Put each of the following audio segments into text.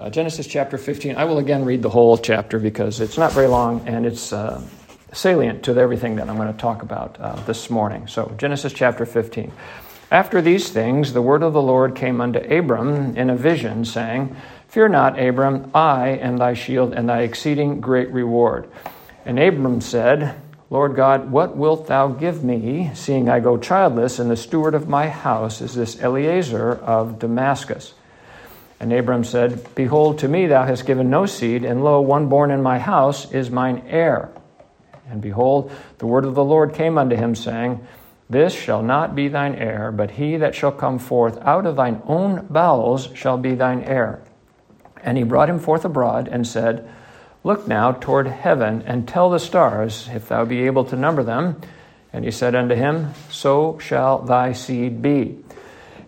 Uh, Genesis chapter 15. I will again read the whole chapter because it's not very long and it's uh, salient to everything that I'm going to talk about uh, this morning. So, Genesis chapter 15. After these things, the word of the Lord came unto Abram in a vision, saying, Fear not, Abram, I am thy shield and thy exceeding great reward. And Abram said, Lord God, what wilt thou give me, seeing I go childless, and the steward of my house is this Eliezer of Damascus? And Abram said, Behold, to me thou hast given no seed, and lo, one born in my house is mine heir. And behold, the word of the Lord came unto him, saying, This shall not be thine heir, but he that shall come forth out of thine own bowels shall be thine heir. And he brought him forth abroad, and said, Look now toward heaven, and tell the stars, if thou be able to number them. And he said unto him, So shall thy seed be.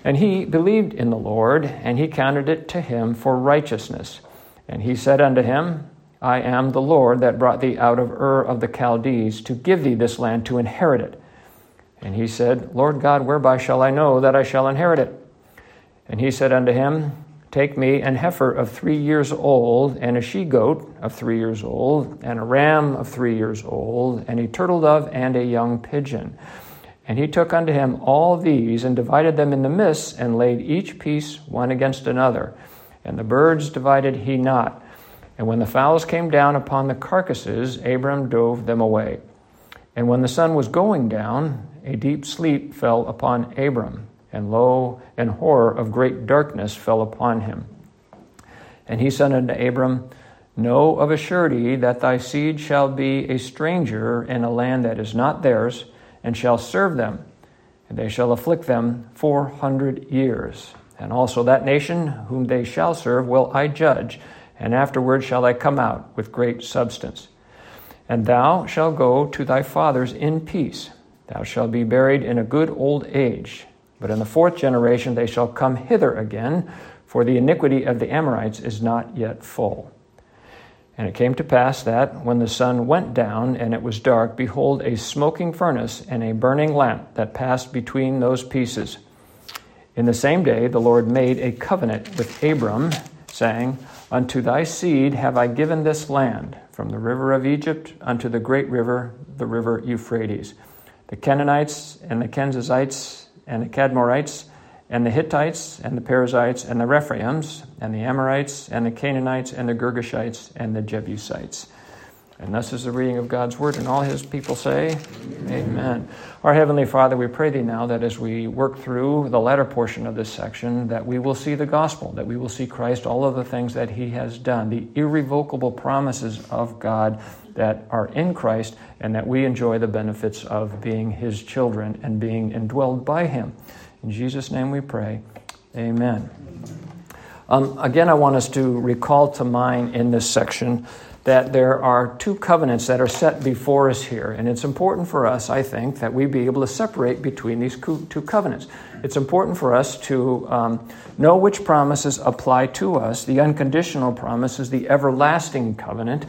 And he believed in the Lord, and he counted it to him for righteousness. And he said unto him, I am the Lord that brought thee out of Ur of the Chaldees to give thee this land to inherit it. And he said, Lord God, whereby shall I know that I shall inherit it? And he said unto him, Take me an heifer of three years old, and a she goat of three years old, and a ram of three years old, and a turtle dove, and a young pigeon. And he took unto him all these and divided them in the midst, and laid each piece one against another. And the birds divided he not. And when the fowls came down upon the carcasses, Abram drove them away. And when the sun was going down, a deep sleep fell upon Abram, and lo, an horror of great darkness fell upon him. And he said unto Abram, Know of a surety that thy seed shall be a stranger in a land that is not theirs and shall serve them, and they shall afflict them four hundred years. And also that nation whom they shall serve will I judge, and afterward shall I come out with great substance. And thou shalt go to thy fathers in peace. Thou shalt be buried in a good old age. But in the fourth generation they shall come hither again, for the iniquity of the Amorites is not yet full. And it came to pass that, when the sun went down and it was dark, behold, a smoking furnace and a burning lamp that passed between those pieces. In the same day, the Lord made a covenant with Abram, saying, Unto thy seed have I given this land, from the river of Egypt unto the great river, the river Euphrates. The Canaanites and the Kenizzites and the Kadmonites and the Hittites, and the Perizzites, and the Rephaims, and the Amorites, and the Canaanites, and the Girgashites, and the Jebusites. And thus is the reading of God's word, and all his people say, Amen. Amen. Our Heavenly Father, we pray thee now that as we work through the latter portion of this section, that we will see the gospel, that we will see Christ, all of the things that he has done, the irrevocable promises of God that are in Christ, and that we enjoy the benefits of being his children and being indwelled by him. In Jesus' name we pray. Amen. Um, again, I want us to recall to mind in this section that there are two covenants that are set before us here. And it's important for us, I think, that we be able to separate between these two covenants. It's important for us to um, know which promises apply to us. The unconditional promise is the everlasting covenant,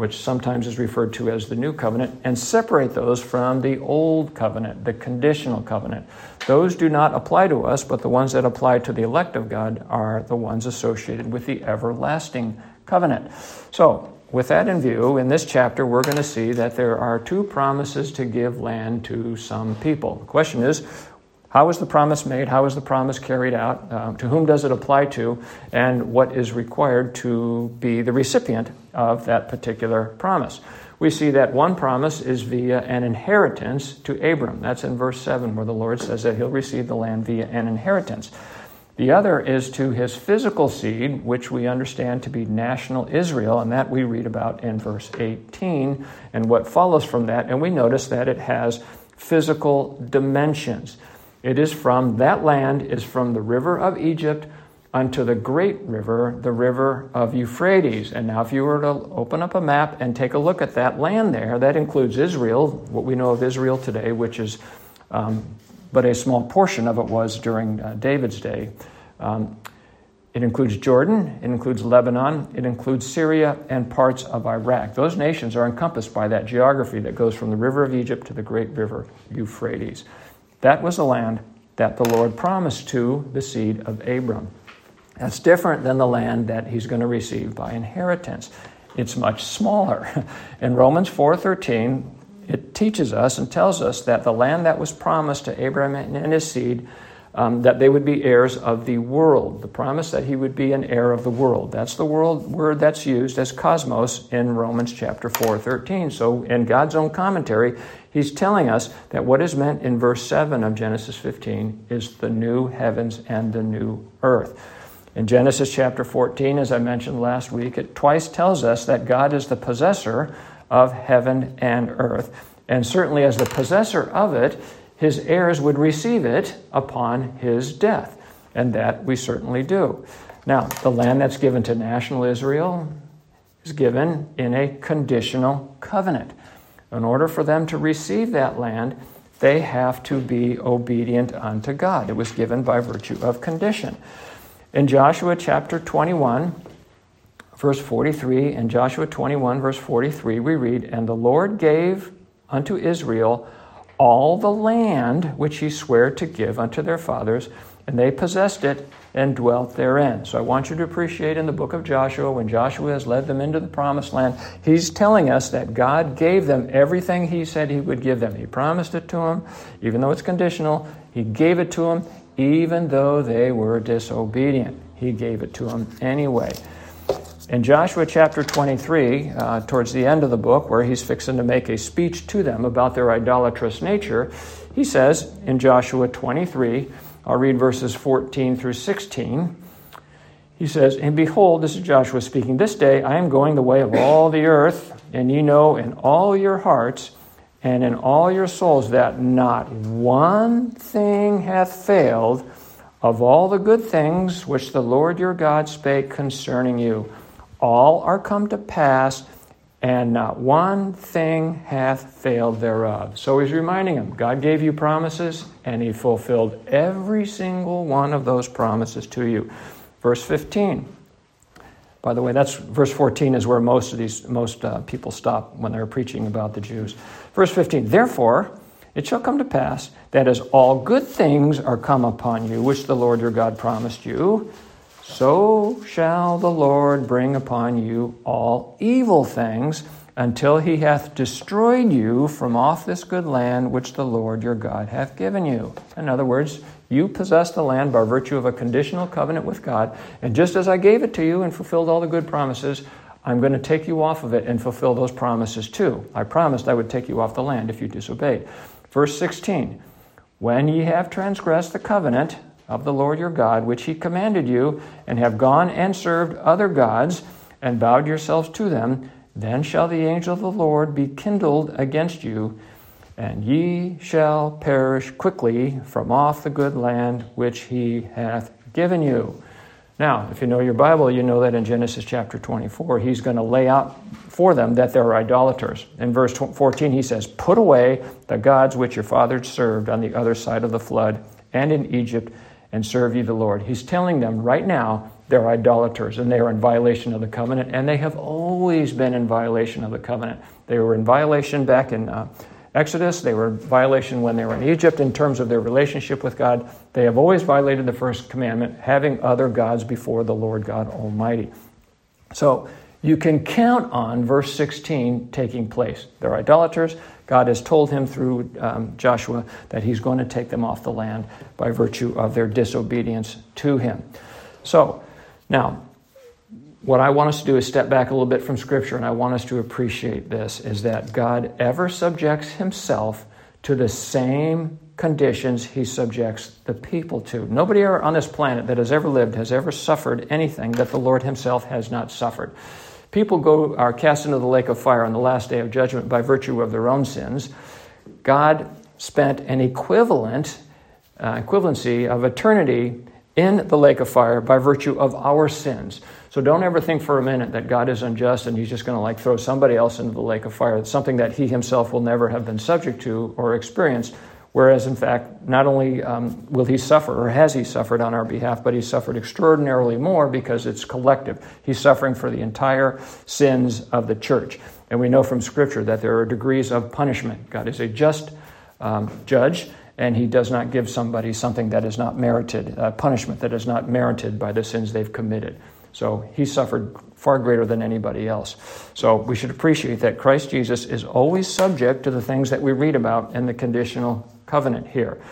which sometimes is referred to as the new covenant, and separate those from the old covenant, the conditional covenant. Those do not apply to us, but the ones that apply to the elect of God are the ones associated with the everlasting covenant. So, with that in view, in this chapter, we're going to see that there are two promises to give land to some people. The question is, how is the promise made? How is the promise carried out? Uh, to whom does it apply to? And what is required to be the recipient of that particular promise? We see that one promise is via an inheritance to Abram. That's in verse 7, where the Lord says that he'll receive the land via an inheritance. The other is to his physical seed, which we understand to be national Israel, and that we read about in verse 18 and what follows from that. And we notice that it has physical dimensions. It is from that land is from the river of Egypt unto the great river, the river of Euphrates. And now, if you were to open up a map and take a look at that land there, that includes Israel, what we know of Israel today, which is um, but a small portion of it was during uh, David's day. Um, it includes Jordan, it includes Lebanon, it includes Syria and parts of Iraq. Those nations are encompassed by that geography that goes from the river of Egypt to the great river Euphrates. That was the land that the Lord promised to the seed of Abram. That's different than the land that he's going to receive by inheritance. It's much smaller. In Romans 4:13, it teaches us and tells us that the land that was promised to Abraham and his seed um, that they would be heirs of the world. The promise that he would be an heir of the world. That's the world word that's used as cosmos in Romans chapter 4, 13. So, in God's own commentary, he's telling us that what is meant in verse 7 of Genesis 15 is the new heavens and the new earth. In Genesis chapter 14, as I mentioned last week, it twice tells us that God is the possessor of heaven and earth. And certainly, as the possessor of it, his heirs would receive it upon his death. And that we certainly do. Now, the land that's given to national Israel is given in a conditional covenant. In order for them to receive that land, they have to be obedient unto God. It was given by virtue of condition. In Joshua chapter 21, verse 43, in Joshua 21, verse 43, we read, And the Lord gave unto Israel all the land which he sware to give unto their fathers, and they possessed it and dwelt therein. So I want you to appreciate in the book of Joshua, when Joshua has led them into the promised land, he's telling us that God gave them everything he said he would give them. He promised it to them, even though it's conditional. He gave it to them, even though they were disobedient. He gave it to them anyway. In Joshua chapter 23, uh, towards the end of the book, where he's fixing to make a speech to them about their idolatrous nature, he says in Joshua 23, I'll read verses 14 through 16. He says, And behold, this is Joshua speaking, This day I am going the way of all the earth, and ye know in all your hearts and in all your souls that not one thing hath failed of all the good things which the Lord your God spake concerning you all are come to pass, and not one thing hath failed thereof. So he's reminding them God gave you promises, and he fulfilled every single one of those promises to you. Verse 15. By the way, that's verse 14 is where most of these most uh, people stop when they're preaching about the Jews. Verse 15. Therefore, it shall come to pass that as all good things are come upon you, which the Lord your God promised you, so shall the Lord bring upon you all evil things until he hath destroyed you from off this good land which the Lord your God hath given you. In other words, you possess the land by virtue of a conditional covenant with God, and just as I gave it to you and fulfilled all the good promises, I'm going to take you off of it and fulfill those promises too. I promised I would take you off the land if you disobeyed. Verse 16 When ye have transgressed the covenant, of the Lord your God, which he commanded you, and have gone and served other gods, and bowed yourselves to them, then shall the angel of the Lord be kindled against you, and ye shall perish quickly from off the good land which he hath given you. Now, if you know your Bible, you know that in Genesis chapter 24, he's going to lay out for them that they're idolaters. In verse 14, he says, Put away the gods which your fathers served on the other side of the flood and in Egypt and serve ye the Lord. He's telling them right now they're idolaters and they are in violation of the covenant, and they have always been in violation of the covenant. They were in violation back in uh, Exodus, they were in violation when they were in Egypt in terms of their relationship with God. They have always violated the first commandment, having other gods before the Lord God Almighty. So you can count on verse 16 taking place. They're idolaters. God has told him through um, Joshua that he's going to take them off the land by virtue of their disobedience to him. So, now, what I want us to do is step back a little bit from Scripture, and I want us to appreciate this is that God ever subjects himself to the same conditions he subjects the people to. Nobody on this planet that has ever lived has ever suffered anything that the Lord himself has not suffered. People go are cast into the lake of fire on the last day of judgment by virtue of their own sins. God spent an equivalent uh, equivalency of eternity in the lake of fire by virtue of our sins. So don't ever think for a minute that God is unjust and he's just going to like throw somebody else into the lake of fire. It's something that he himself will never have been subject to or experienced Whereas, in fact, not only um, will he suffer, or has he suffered on our behalf, but he's suffered extraordinarily more because it's collective. He's suffering for the entire sins of the church. And we know from Scripture that there are degrees of punishment. God is a just um, judge, and he does not give somebody something that is not merited, uh, punishment that is not merited by the sins they've committed. So he suffered far greater than anybody else. So we should appreciate that Christ Jesus is always subject to the things that we read about in the conditional covenant here.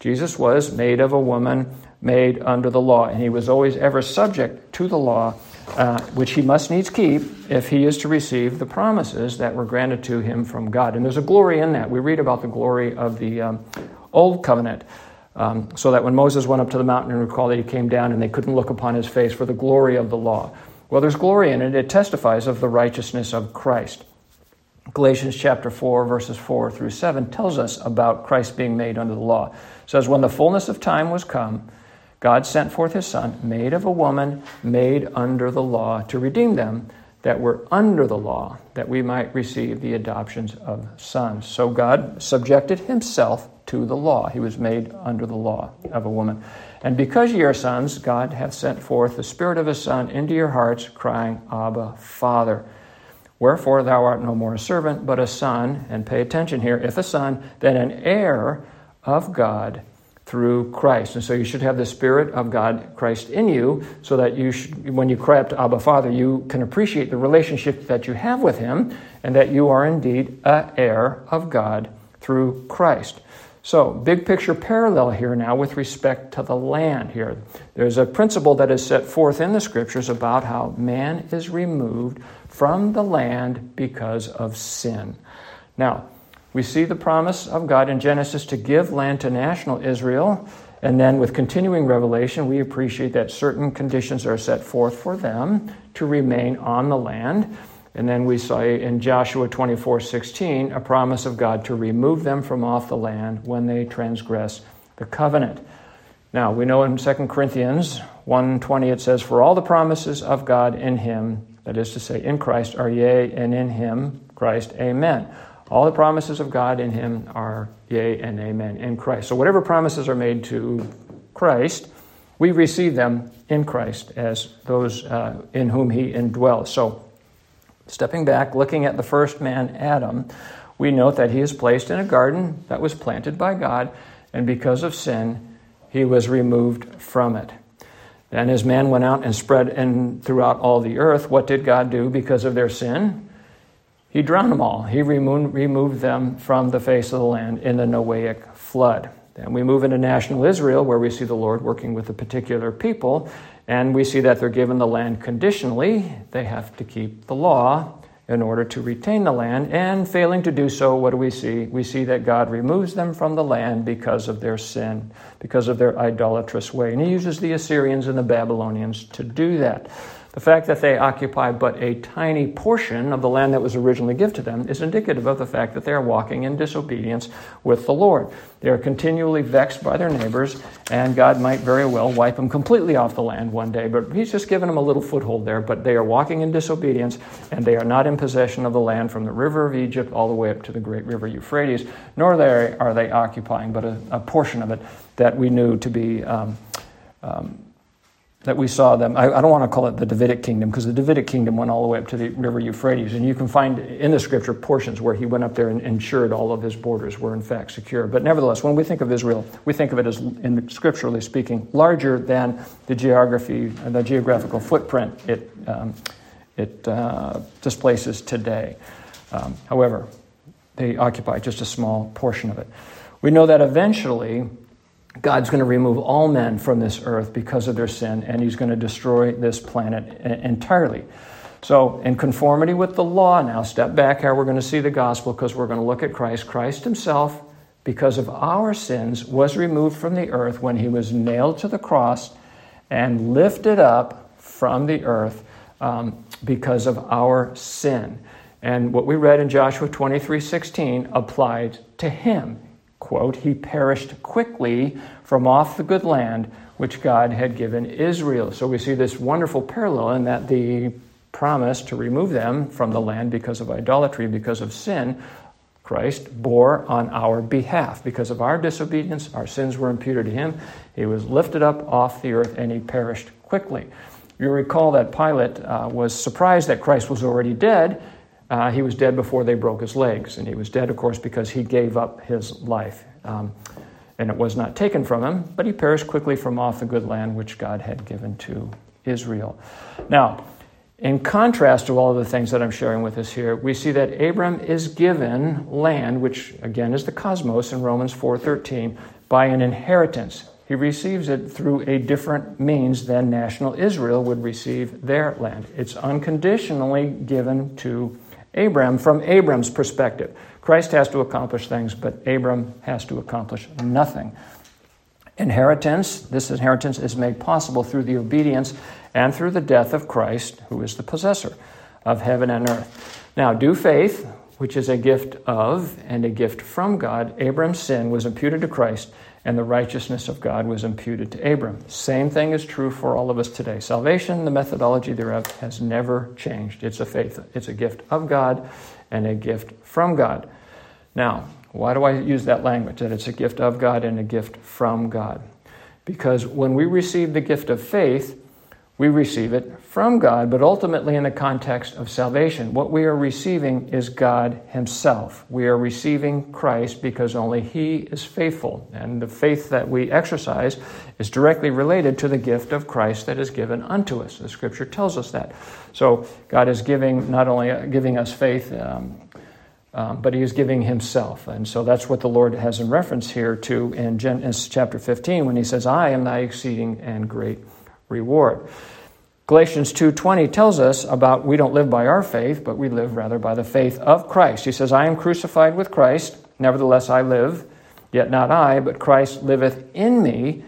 Jesus was made of a woman, made under the law, and he was always ever subject to the law, uh, which he must needs keep if he is to receive the promises that were granted to him from God. And there's a glory in that. We read about the glory of the um, Old Covenant. Um, so that when Moses went up to the mountain and recall that he came down and they couldn't look upon his face for the glory of the law. Well, there's glory in it. It testifies of the righteousness of Christ. Galatians chapter 4, verses 4 through 7 tells us about Christ being made under the law. It says, When the fullness of time was come, God sent forth his Son, made of a woman, made under the law, to redeem them that were under the law, that we might receive the adoptions of sons. So God subjected himself to the law. He was made under the law of a woman. And because ye are sons, God hath sent forth the Spirit of his Son into your hearts, crying, Abba, Father. Wherefore thou art no more a servant, but a son, and pay attention here, if a son, then an heir of God through Christ. And so you should have the Spirit of God, Christ, in you, so that you should, when you cry up to Abba Father, you can appreciate the relationship that you have with Him, and that you are indeed a heir of God through Christ. So, big picture parallel here now with respect to the land here. There's a principle that is set forth in the scriptures about how man is removed from the land because of sin. Now, we see the promise of God in Genesis to give land to national Israel. And then with continuing revelation, we appreciate that certain conditions are set forth for them to remain on the land. And then we saw in Joshua 24 16 a promise of God to remove them from off the land when they transgress the covenant. Now, we know in 2 Corinthians 1:20 it says, For all the promises of God in him, that is to say, in Christ, are yea, and in him, Christ, amen. All the promises of God in him are yea and amen in Christ. So whatever promises are made to Christ, we receive them in Christ as those uh, in whom he indwells. So stepping back, looking at the first man, Adam, we note that he is placed in a garden that was planted by God, and because of sin, he was removed from it. Then as man went out and spread in throughout all the earth, what did God do because of their sin? He drowned them all. He removed, them from the face of the land in the Noahic flood. Then we move into national Israel, where we see the Lord working with a particular people, and we see that they're given the land conditionally. They have to keep the law in order to retain the land, and failing to do so, what do we see? We see that God removes them from the land because of their sin, because of their idolatrous way. And He uses the Assyrians and the Babylonians to do that. The fact that they occupy but a tiny portion of the land that was originally given to them is indicative of the fact that they are walking in disobedience with the Lord. They are continually vexed by their neighbors, and God might very well wipe them completely off the land one day, but He's just given them a little foothold there. But they are walking in disobedience, and they are not in possession of the land from the river of Egypt all the way up to the great river Euphrates, nor are they occupying but a, a portion of it that we knew to be. Um, um, that we saw them. I, I, don't want to call it the Davidic kingdom because the Davidic kingdom went all the way up to the river Euphrates. And you can find in the scripture portions where he went up there and ensured all of his borders were in fact secure. But nevertheless, when we think of Israel, we think of it as, in scripturally speaking, larger than the geography, the geographical footprint it, um, it uh, displaces today. Um, however, they occupy just a small portion of it. We know that eventually God's going to remove all men from this earth because of their sin, and He's going to destroy this planet entirely. So, in conformity with the law, now step back here, we're going to see the gospel because we're going to look at Christ. Christ Himself, because of our sins, was removed from the earth when He was nailed to the cross and lifted up from the earth um, because of our sin. And what we read in Joshua 23 16 applied to Him quote, he perished quickly from off the good land which God had given Israel. So we see this wonderful parallel in that the promise to remove them from the land because of idolatry, because of sin, Christ bore on our behalf. Because of our disobedience, our sins were imputed to him. He was lifted up off the earth and he perished quickly. You recall that Pilate uh, was surprised that Christ was already dead uh, he was dead before they broke his legs. And he was dead, of course, because he gave up his life. Um, and it was not taken from him, but he perished quickly from off the good land which God had given to Israel. Now, in contrast to all of the things that I'm sharing with us here, we see that Abram is given land, which again is the cosmos in Romans 4:13, by an inheritance. He receives it through a different means than national Israel would receive their land. It's unconditionally given to Abram from Abram's perspective. Christ has to accomplish things, but Abram has to accomplish nothing. Inheritance, this inheritance is made possible through the obedience and through the death of Christ, who is the possessor of heaven and earth. Now, due faith, which is a gift of and a gift from God, Abram's sin was imputed to Christ, and the righteousness of God was imputed to Abram. Same thing is true for all of us today. Salvation, the methodology thereof, has never changed. It's a faith, it's a gift of God and a gift from God. Now, why do I use that language? That it's a gift of God and a gift from God. Because when we receive the gift of faith, we receive it from God, but ultimately in the context of salvation. What we are receiving is God Himself. We are receiving Christ because only He is faithful. And the faith that we exercise is directly related to the gift of Christ that is given unto us. The Scripture tells us that. So God is giving not only uh, giving us faith, um, um, but he is giving himself. And so that's what the Lord has in reference here to in Genesis chapter 15 when he says, I am thy exceeding and great reward. Galatians 2:20 tells us about we don't live by our faith, but we live rather by the faith of Christ. He says, "I am crucified with Christ, nevertheless I live, yet not I, but Christ liveth in me,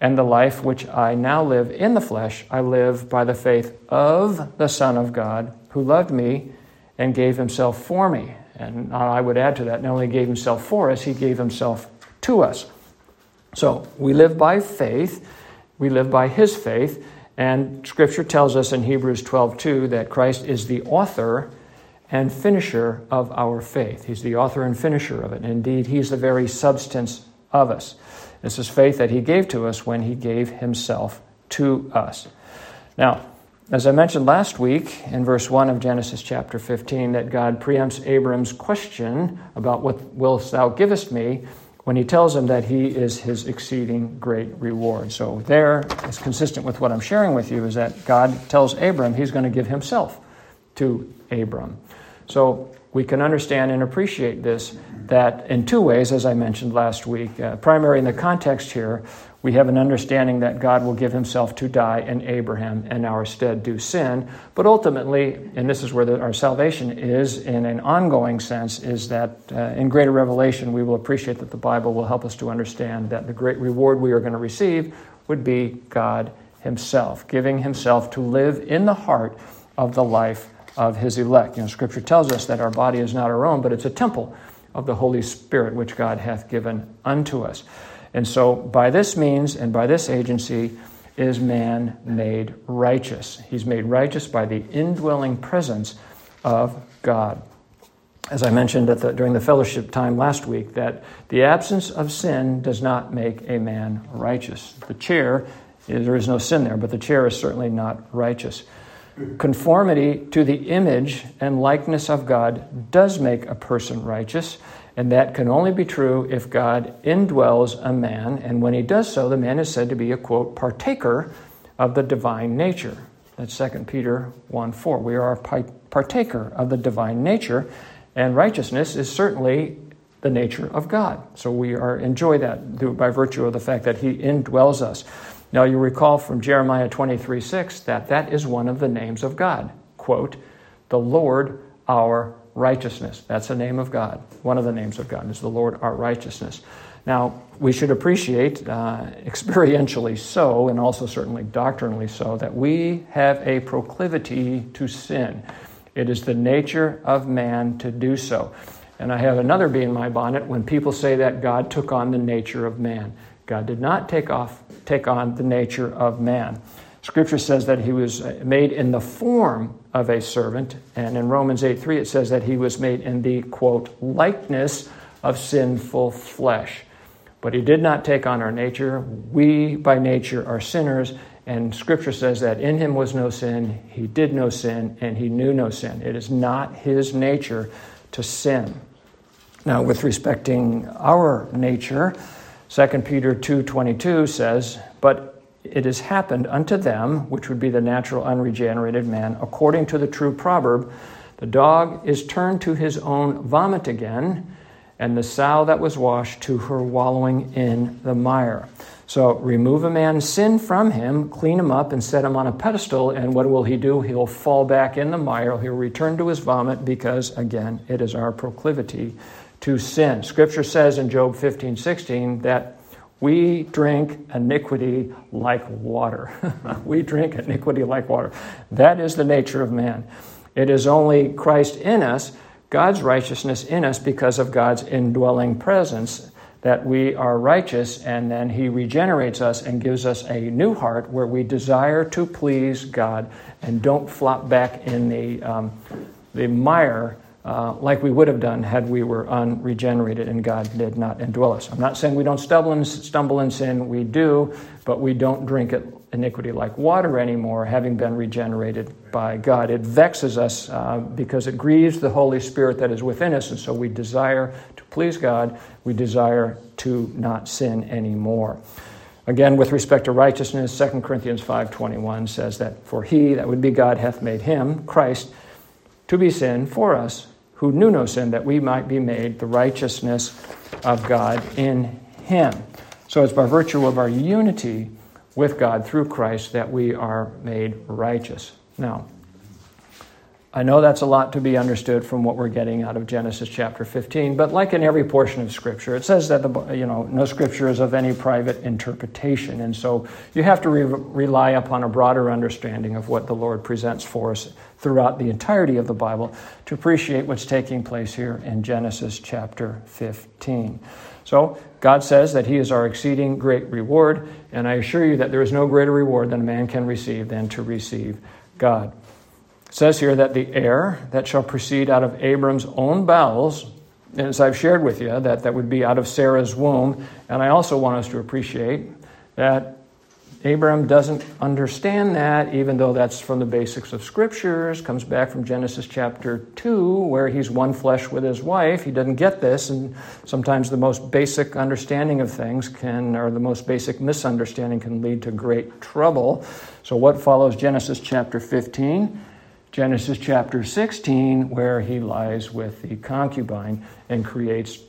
and the life which I now live in the flesh, I live by the faith of the Son of God, who loved me and gave himself for me." And I would add to that, not only gave himself for us, he gave himself to us. So, we live by faith we live by his faith. And scripture tells us in Hebrews 12 2 that Christ is the author and finisher of our faith. He's the author and finisher of it. Indeed, he's the very substance of us. This is faith that he gave to us when he gave himself to us. Now, as I mentioned last week in verse 1 of Genesis chapter 15, that God preempts Abram's question about what wilt thou givest me, when he tells him that he is his exceeding great reward. So, there is consistent with what I'm sharing with you is that God tells Abram he's going to give himself to Abram. So, we can understand and appreciate this that in two ways, as I mentioned last week. Uh, primary in the context here, we have an understanding that God will give himself to die in Abraham and our stead do sin. But ultimately, and this is where the, our salvation is in an ongoing sense, is that uh, in greater revelation, we will appreciate that the Bible will help us to understand that the great reward we are going to receive would be God himself, giving himself to live in the heart of the life of his elect. You know, Scripture tells us that our body is not our own, but it's a temple of the Holy Spirit which God hath given unto us. And so, by this means and by this agency, is man made righteous. He's made righteous by the indwelling presence of God. As I mentioned the, during the fellowship time last week, that the absence of sin does not make a man righteous. The chair, there is no sin there, but the chair is certainly not righteous. Conformity to the image and likeness of God does make a person righteous, and that can only be true if God indwells a man, and when he does so, the man is said to be a quote, partaker of the divine nature. That's 2 Peter 1 4. We are a partaker of the divine nature, and righteousness is certainly the nature of God. So we are enjoy that by virtue of the fact that He indwells us. Now, you recall from Jeremiah 23 6 that that is one of the names of God. Quote, the Lord our righteousness. That's the name of God. One of the names of God is the Lord our righteousness. Now, we should appreciate, uh, experientially so, and also certainly doctrinally so, that we have a proclivity to sin. It is the nature of man to do so. And I have another bee in my bonnet when people say that God took on the nature of man. God did not take off take on the nature of man. Scripture says that he was made in the form of a servant, and in Romans 8 3 it says that he was made in the quote likeness of sinful flesh. But he did not take on our nature. We by nature are sinners, and Scripture says that in him was no sin, he did no sin, and he knew no sin. It is not his nature to sin. Now, with respecting our nature, 2 Peter 2:22 says, "But it has happened unto them, which would be the natural unregenerated man, according to the true proverb, the dog is turned to his own vomit again, and the sow that was washed to her wallowing in the mire." So remove a man's sin from him, clean him up, and set him on a pedestal. And what will he do? He'll fall back in the mire. He'll return to his vomit because, again, it is our proclivity to sin. Scripture says in Job 15 16 that we drink iniquity like water. we drink iniquity like water. That is the nature of man. It is only Christ in us, God's righteousness in us, because of God's indwelling presence that we are righteous, and then He regenerates us and gives us a new heart where we desire to please God and don't flop back in the, um, the mire uh, like we would have done had we were unregenerated and God did not indwell us. I'm not saying we don't stumble in, stumble in sin, we do, but we don't drink it, iniquity like water anymore, having been regenerated by God. It vexes us uh, because it grieves the Holy Spirit that is within us, and so we desire to please God, we desire to not sin anymore. Again, with respect to righteousness, 2 Corinthians 5.21 says that, For he, that would be God, hath made him, Christ, to be sin for us who knew no sin, that we might be made the righteousness of God in him. So it's by virtue of our unity with God through Christ that we are made righteous. Now, I know that's a lot to be understood from what we're getting out of Genesis chapter 15, but like in every portion of Scripture, it says that the, you know no Scripture is of any private interpretation, and so you have to re- rely upon a broader understanding of what the Lord presents for us throughout the entirety of the Bible to appreciate what's taking place here in Genesis chapter 15. So God says that He is our exceeding great reward, and I assure you that there is no greater reward than a man can receive than to receive God. It says here that the heir that shall proceed out of Abram's own bowels, as I've shared with you, that that would be out of Sarah's womb. And I also want us to appreciate that Abram doesn't understand that, even though that's from the basics of scriptures, comes back from Genesis chapter 2, where he's one flesh with his wife. He doesn't get this, and sometimes the most basic understanding of things can, or the most basic misunderstanding can lead to great trouble. So, what follows Genesis chapter 15? Genesis chapter 16, where he lies with the concubine and creates,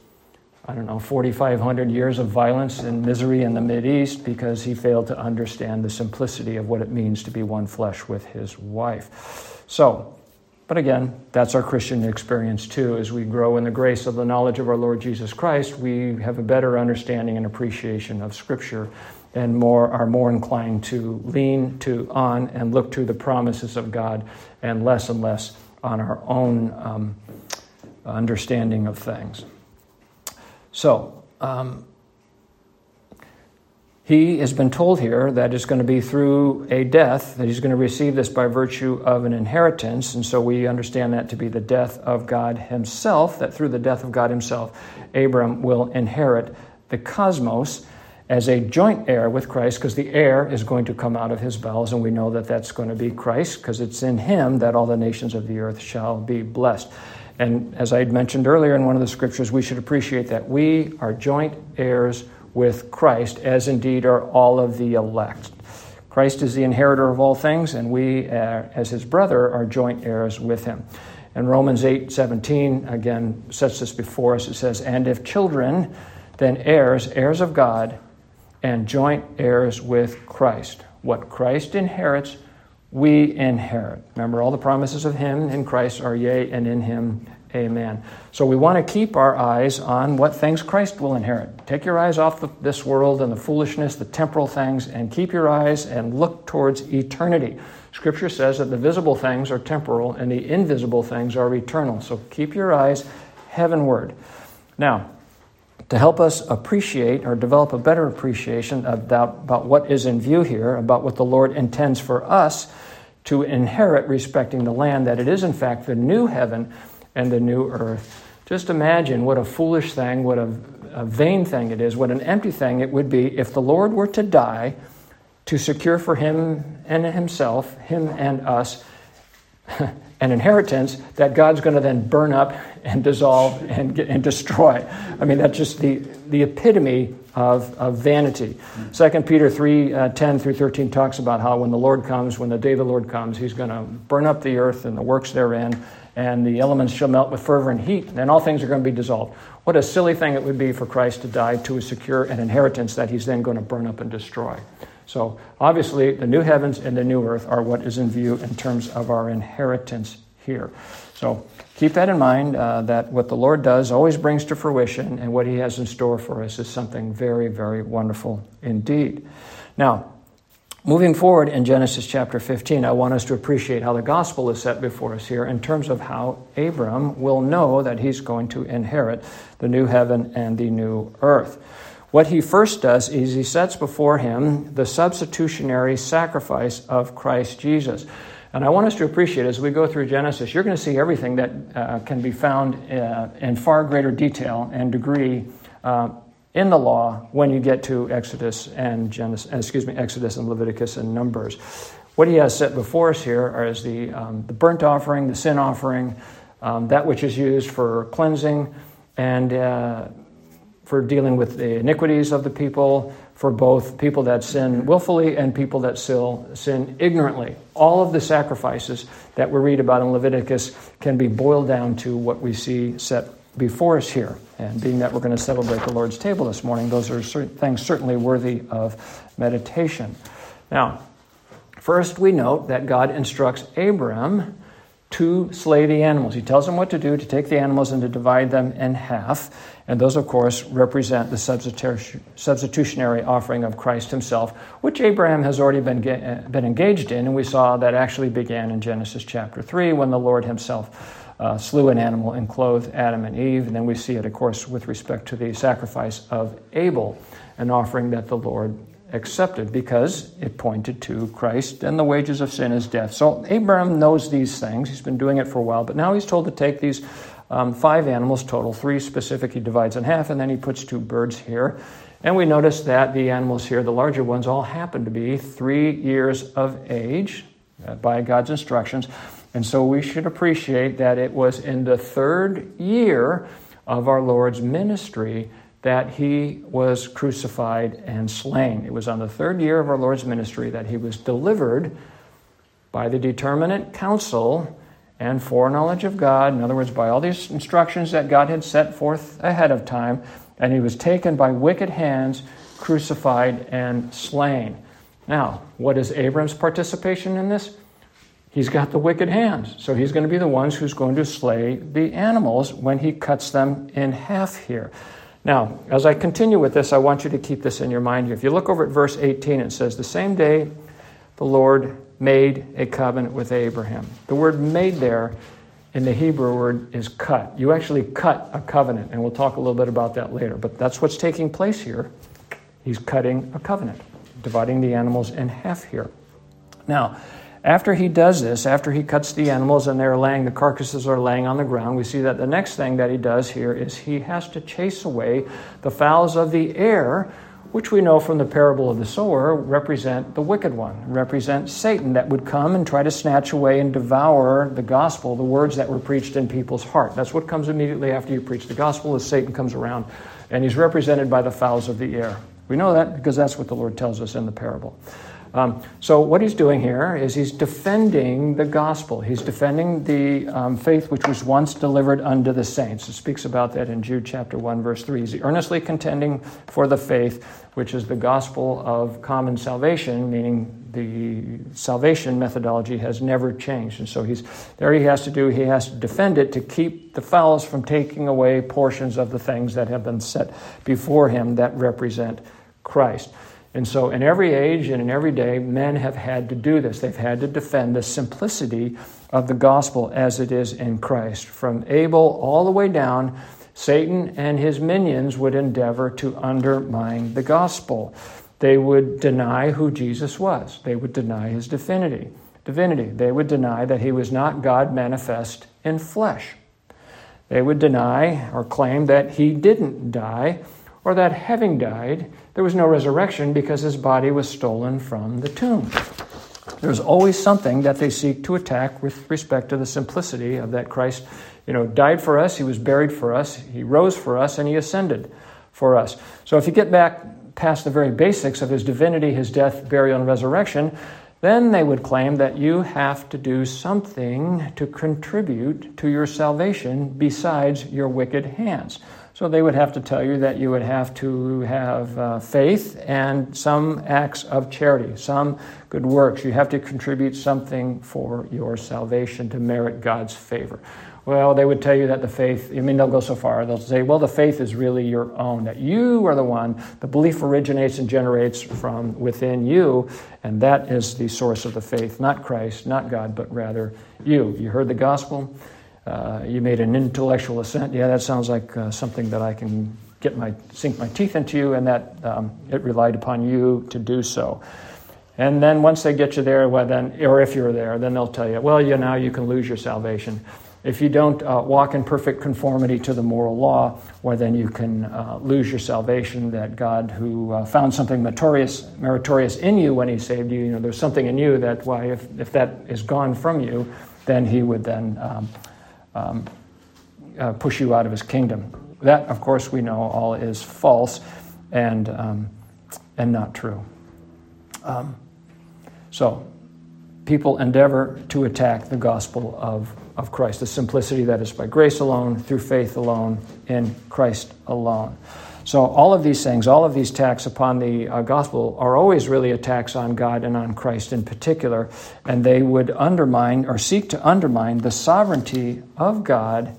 I don't know, 4,500 years of violence and misery in the East because he failed to understand the simplicity of what it means to be one flesh with his wife. So, but again, that's our Christian experience too. As we grow in the grace of the knowledge of our Lord Jesus Christ, we have a better understanding and appreciation of Scripture and more are more inclined to lean to on and look to the promises of God and less and less on our own um, understanding of things. So, um, he has been told here that it's going to be through a death, that he's going to receive this by virtue of an inheritance. And so we understand that to be the death of God himself, that through the death of God himself, Abram will inherit the cosmos as a joint heir with Christ because the heir is going to come out of his bowels, and we know that that's going to be Christ because it's in him that all the nations of the earth shall be blessed. And as I had mentioned earlier in one of the scriptures, we should appreciate that we are joint heirs with Christ, as indeed are all of the elect. Christ is the inheritor of all things, and we, uh, as his brother, are joint heirs with him. And Romans 8 17 again sets this before us. It says, And if children, then heirs, heirs of God and joint heirs with Christ. What Christ inherits, we inherit. Remember, all the promises of Him in Christ are yea, and in Him, amen. So we want to keep our eyes on what things Christ will inherit. Take your eyes off the, this world and the foolishness, the temporal things, and keep your eyes and look towards eternity. Scripture says that the visible things are temporal and the invisible things are eternal. So keep your eyes heavenward. Now, to help us appreciate or develop a better appreciation about, about what is in view here, about what the Lord intends for us to inherit respecting the land, that it is in fact the new heaven and the new earth. Just imagine what a foolish thing, what a, a vain thing it is, what an empty thing it would be if the Lord were to die to secure for him and himself, him and us, an inheritance that God's going to then burn up and dissolve and, get, and destroy. I mean, that's just the, the epitome of, of vanity. Second Peter 3 uh, 10 through 13 talks about how when the Lord comes, when the day of the Lord comes, he's going to burn up the earth and the works therein, and the elements shall melt with fervor and heat, and all things are going to be dissolved. What a silly thing it would be for Christ to die to secure an inheritance that he's then going to burn up and destroy. So, obviously, the new heavens and the new earth are what is in view in terms of our inheritance here. So, keep that in mind uh, that what the Lord does always brings to fruition, and what He has in store for us is something very, very wonderful indeed. Now, moving forward in Genesis chapter 15, I want us to appreciate how the gospel is set before us here in terms of how Abram will know that he's going to inherit the new heaven and the new earth. What he first does is he sets before him the substitutionary sacrifice of Christ Jesus. And I want us to appreciate as we go through Genesis, you're going to see everything that uh, can be found uh, in far greater detail and degree uh, in the law when you get to Exodus and Genesis, uh, excuse me, Exodus and Leviticus and Numbers. What he has set before us here is the, um, the burnt offering, the sin offering, um, that which is used for cleansing, and uh, for dealing with the iniquities of the people, for both people that sin willfully and people that still sin ignorantly. All of the sacrifices that we read about in Leviticus can be boiled down to what we see set before us here. And being that we're going to celebrate the Lord's table this morning, those are certain things certainly worthy of meditation. Now, first we note that God instructs Abram to slay the animals. He tells him what to do to take the animals and to divide them in half. And those, of course, represent the substitutionary offering of Christ himself, which Abraham has already been, been engaged in. And we saw that actually began in Genesis chapter 3 when the Lord himself uh, slew an animal and clothed Adam and Eve. And then we see it, of course, with respect to the sacrifice of Abel, an offering that the Lord accepted because it pointed to Christ and the wages of sin is death. So Abraham knows these things. He's been doing it for a while, but now he's told to take these um, five animals total, three specific he divides in half, and then he puts two birds here. And we notice that the animals here, the larger ones, all happen to be three years of age uh, by God's instructions. And so we should appreciate that it was in the third year of our Lord's ministry that he was crucified and slain. It was on the third year of our Lord's ministry that he was delivered by the determinate counsel and foreknowledge of God, in other words, by all these instructions that God had set forth ahead of time, and he was taken by wicked hands, crucified, and slain. Now, what is Abram's participation in this? He's got the wicked hands, so he's going to be the ones who's going to slay the animals when he cuts them in half here. Now, as I continue with this, I want you to keep this in your mind here. If you look over at verse 18, it says, The same day the Lord made a covenant with Abraham. The word made there in the Hebrew word is cut. You actually cut a covenant, and we'll talk a little bit about that later. But that's what's taking place here. He's cutting a covenant, dividing the animals in half here. Now, after he does this, after he cuts the animals and they're laying, the carcasses are laying on the ground, we see that the next thing that he does here is he has to chase away the fowls of the air, which we know from the parable of the sower represent the wicked one, represent Satan that would come and try to snatch away and devour the gospel, the words that were preached in people's heart. That's what comes immediately after you preach the gospel is Satan comes around and he's represented by the fowls of the air. We know that because that's what the Lord tells us in the parable. Um, so, what he's doing here is he's defending the gospel. He's defending the um, faith which was once delivered unto the saints. It speaks about that in Jude chapter 1, verse 3. He's earnestly contending for the faith which is the gospel of common salvation, meaning the salvation methodology has never changed. And so he's there he has to do, he has to defend it to keep the fowls from taking away portions of the things that have been set before him that represent Christ. And so, in every age and in every day, men have had to do this. They've had to defend the simplicity of the gospel as it is in Christ. From Abel all the way down, Satan and his minions would endeavor to undermine the gospel. They would deny who Jesus was, they would deny his divinity. Divinity. They would deny that he was not God manifest in flesh. They would deny or claim that he didn't die or that having died, there was no resurrection because his body was stolen from the tomb. There's always something that they seek to attack with respect to the simplicity of that Christ, you know, died for us, he was buried for us, he rose for us, and he ascended for us. So if you get back past the very basics of his divinity, his death, burial, and resurrection, then they would claim that you have to do something to contribute to your salvation besides your wicked hands. So they would have to tell you that you would have to have uh, faith and some acts of charity, some good works. You have to contribute something for your salvation to merit God's favor. Well, they would tell you that the faith, I mean, they'll go so far. They'll say, well, the faith is really your own, that you are the one, the belief originates and generates from within you, and that is the source of the faith, not Christ, not God, but rather you. You heard the gospel, uh, you made an intellectual assent. Yeah, that sounds like uh, something that I can get my, sink my teeth into, You and that um, it relied upon you to do so. And then once they get you there, well, then, or if you're there, then they'll tell you, well, you now you can lose your salvation. If you don't uh, walk in perfect conformity to the moral law, well, then you can uh, lose your salvation. That God, who uh, found something meritorious, meritorious in you when He saved you, you know, there's something in you that, why, if, if that is gone from you, then He would then um, um, uh, push you out of His kingdom. That, of course, we know all is false and, um, and not true. Um, so, people endeavor to attack the gospel of of Christ, the simplicity that is by grace alone, through faith alone, in Christ alone. So, all of these things, all of these attacks upon the uh, gospel are always really attacks on God and on Christ in particular, and they would undermine or seek to undermine the sovereignty of God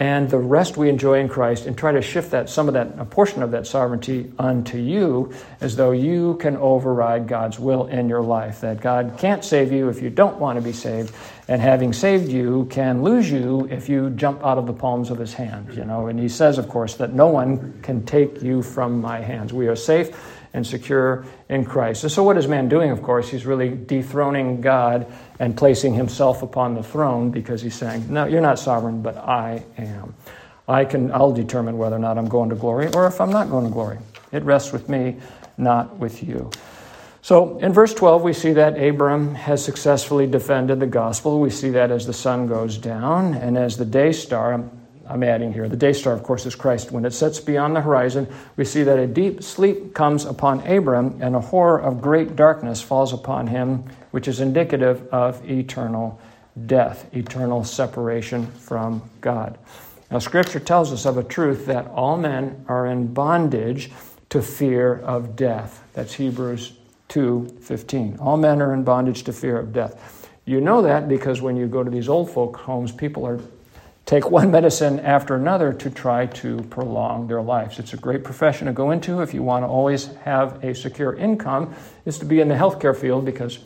and the rest we enjoy in Christ and try to shift that some of that a portion of that sovereignty unto you as though you can override God's will in your life that God can't save you if you don't want to be saved and having saved you can lose you if you jump out of the palms of his hand you know and he says of course that no one can take you from my hands we are safe and secure in Christ. And so, what is man doing, of course? He's really dethroning God and placing himself upon the throne because he's saying, No, you're not sovereign, but I am. I can, I'll determine whether or not I'm going to glory or if I'm not going to glory. It rests with me, not with you. So in verse 12, we see that Abram has successfully defended the gospel. We see that as the sun goes down and as the day star, I'm adding here. The day star, of course, is Christ. When it sets beyond the horizon, we see that a deep sleep comes upon Abram, and a horror of great darkness falls upon him, which is indicative of eternal death, eternal separation from God. Now, Scripture tells us of a truth that all men are in bondage to fear of death. That's Hebrews 2:15. All men are in bondage to fear of death. You know that because when you go to these old folk homes, people are take one medicine after another to try to prolong their lives. It's a great profession to go into if you want to always have a secure income, is to be in the healthcare field because